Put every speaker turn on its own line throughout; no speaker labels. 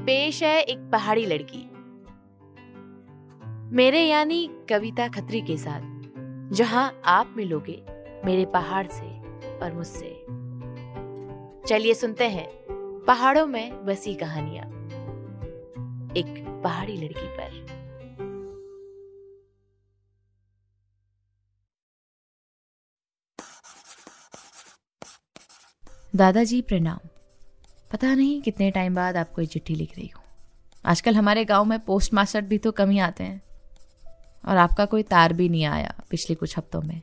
पेश है एक पहाड़ी लड़की। मेरे यानी कविता खत्री के साथ, जहाँ आप मिलोगे मेरे पहाड़ से और मुझसे। चलिए सुनते हैं पहाड़ों में बसी कहानियाँ एक पहाड़ी लड़की पर।
दादाजी प्रणाम। पता नहीं कितने टाइम बाद आपको ये चिट्ठी लिख रही हूँ। आजकल हमारे गाँव में पोस्ट मास्टर भी तो कम ही आते हैं। और आपका कोई तार भी नहीं आया पिछले कुछ हफ्तों में।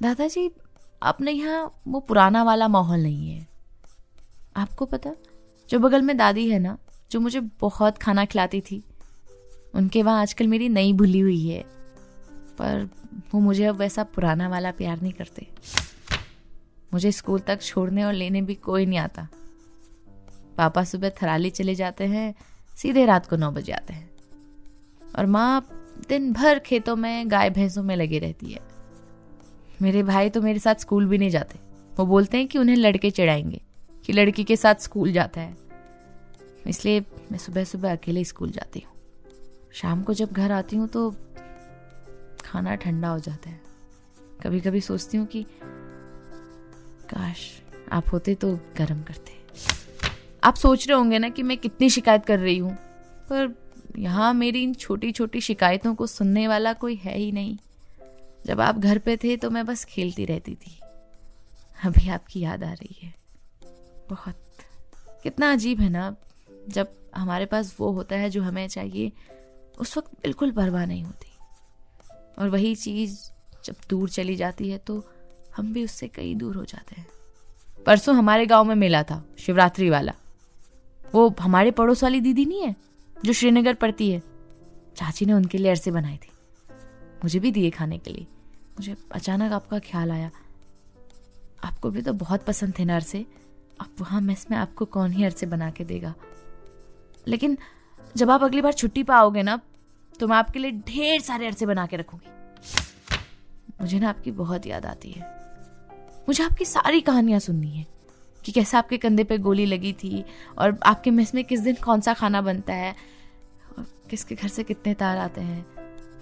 दादाजी, अपने यहाँ वो पुराना वाला माहौल नहीं है। आपको पता, जो बगल में दादी है ना, जो मुझे बहुत खाना खिलाती थी, उनके वहाँ आजकल मेरी नई भूली हुई है। पर वो मुझे अब वैसा पुराना वाला प्यार नहीं करते। मुझे स्कूल तक छोड़ने और लेने भी कोई नहीं आता। पापा सुबह थराली चले जाते हैं, सीधे रात को नौ बजे आते हैं। और माँ दिन भर खेतों में, गाय भैंसों में लगी रहती है। मेरे भाई तो मेरे साथ स्कूल भी नहीं जाते। वो बोलते हैं कि उन्हें लड़के चढ़ाएँगे, कि लड़की के साथ स्कूल जाता है। इसलिए मैं सुबह सुबह अकेले स्कूल जाती हूँ। शाम को जब घर आती हूँ तो खाना ठंडा हो जाता है। कभी कभी सोचती हूँ कि, काश आप होते तो गर्म करते। आप सोच रहे होंगे ना कि मैं कितनी शिकायत कर रही हूँ, पर यहाँ मेरी इन छोटी छोटी शिकायतों को सुनने वाला कोई है ही नहीं। जब आप घर पे थे तो मैं बस खेलती रहती थी। अभी आपकी याद आ रही है। बहुत। कितना अजीब है ना, जब हमारे पास वो होता है जो हमें चाहिए, उस वक्त बिल्कुल परवाह नहीं होती। और वही चीज़ जब दूर चली जाती है तो हम भी उससे कई दूर हो जाते हैं। परसों हमारे गाँव में मेला था, शिवरात्रि वाला। वो हमारे पड़ोस वाली दीदी नहीं है, जो श्रीनगर पढ़ती है। चाची ने उनके लिए अरसे बनाई थी। मुझे भी दिए खाने के लिए। मुझे अचानक आपका ख्याल आया। आपको भी तो बहुत पसंद थे ना अरसे। अब वहाँ मेस में आपको कौन ही अरसे बना के देगा? लेकिन जब आप अगली बार छुट्टी पर आओगे ना तो मैं आपके लिए ढेर सारे अरसे बना के रखूँगी। मुझे ना आपकी बहुत याद आती है। मुझे आपकी सारी कहानियाँ सुननी है। कि कैसे आपके कंधे पे गोली लगी थी और आपके मेस में किस दिन कौन सा खाना बनता है और किसके घर से कितने तार आते हैं।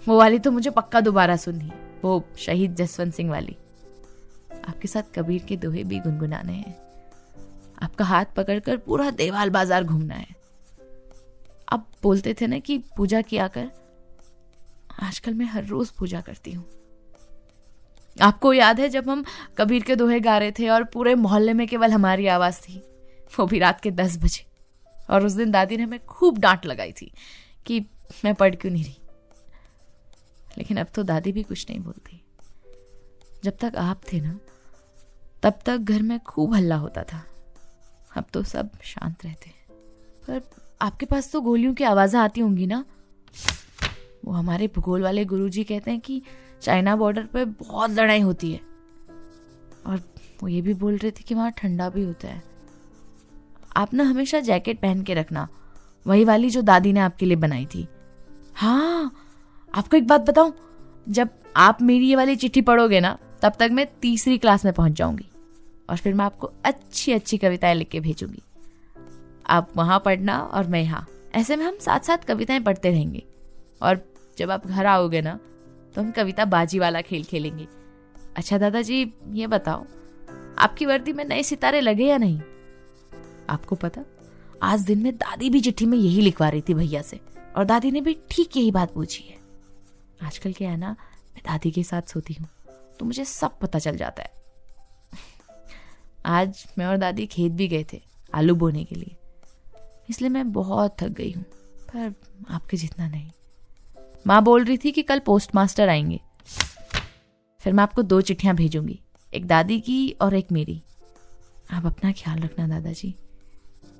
वो वाली तो मुझे पक्का दोबारा सुननी, वो शहीद जसवंत सिंह वाली। आपके साथ कबीर के दोहे भी गुनगुनाने हैं। आपका हाथ पकड़कर पूरा देवाल बाज़ार घूमना है। आप बोलते थे ना कि पूजा किया कर आजकल मैं हर रोज पूजा करती हूँ। आपको याद है जब हम कबीर के दोहे गा रहे थे और पूरे मोहल्ले में केवल हमारी आवाज़ थी? वो भी रात के दस बजे। और उस दिन दादी ने हमें खूब डांट लगाई थी कि मैं पढ़ क्यों नहीं रही। लेकिन अब तो दादी भी कुछ नहीं बोलती। जब तक आप थे ना, तब तक घर में खूब हल्ला होता था। अब तो सब शांत रहते हैं। पर आपके पास तो गोलियों की आवाज़ें आती होंगी ना? वो हमारे भूगोल वाले गुरुजी कहते हैं कि चाइना बॉर्डर पे बहुत लड़ाई होती है। और वो ये भी बोल रहे थे कि वहाँ ठंडा भी होता है। आप ना हमेशा जैकेट पहन के रखना। वही वाली जो दादी ने आपके लिए बनाई थी। हाँ आपको एक बात बताऊँ, जब आप मेरी ये वाली चिट्ठी पढ़ोगे ना, तब तक मैं तीसरी क्लास में पहुँच जाऊँगी। और फिर मैं आपको अच्छी अच्छी कविताएँ लिख के भेजूँगी। आप वहाँ पढ़ना और मैं यहाँ। ऐसे में हम साथ साथ कविताएँ पढ़ते रहेंगे। और जब आप घर आओगे ना तो हम कविता बाजी वाला खेल खेलेंगे। अच्छा दादाजी, ये बताओ, आपकी वर्दी में नए सितारे लगे या नहीं? आपको पता, आज दिन में दादी भी चिट्ठी में यही लिखवा रही थी भैया से, और दादी ने भी ठीक यही बात पूछी है। आजकल क्या है ना, मैं दादी के साथ सोती हूँ तो मुझे सब पता चल जाता है। आज मैं और दादी खेत भी गए थे, आलू बोने के लिए, इसलिए मैं बहुत थक गई हूँ, पर आपके जितना नहीं। माँ बोल रही थी कि कल पोस्ट मास्टर आएँगे। फिर मैं आपको दो चिट्ठियाँ भेजूँगी, एक दादी की और एक मेरी। आप अपना ख्याल रखना दादाजी।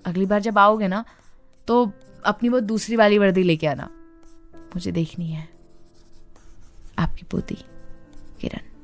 अगली बार जब आओगे ना तो अपनी वो दूसरी वाली वर्दी लेके आना। मुझे देखनी है। आपकी पोती, किरण।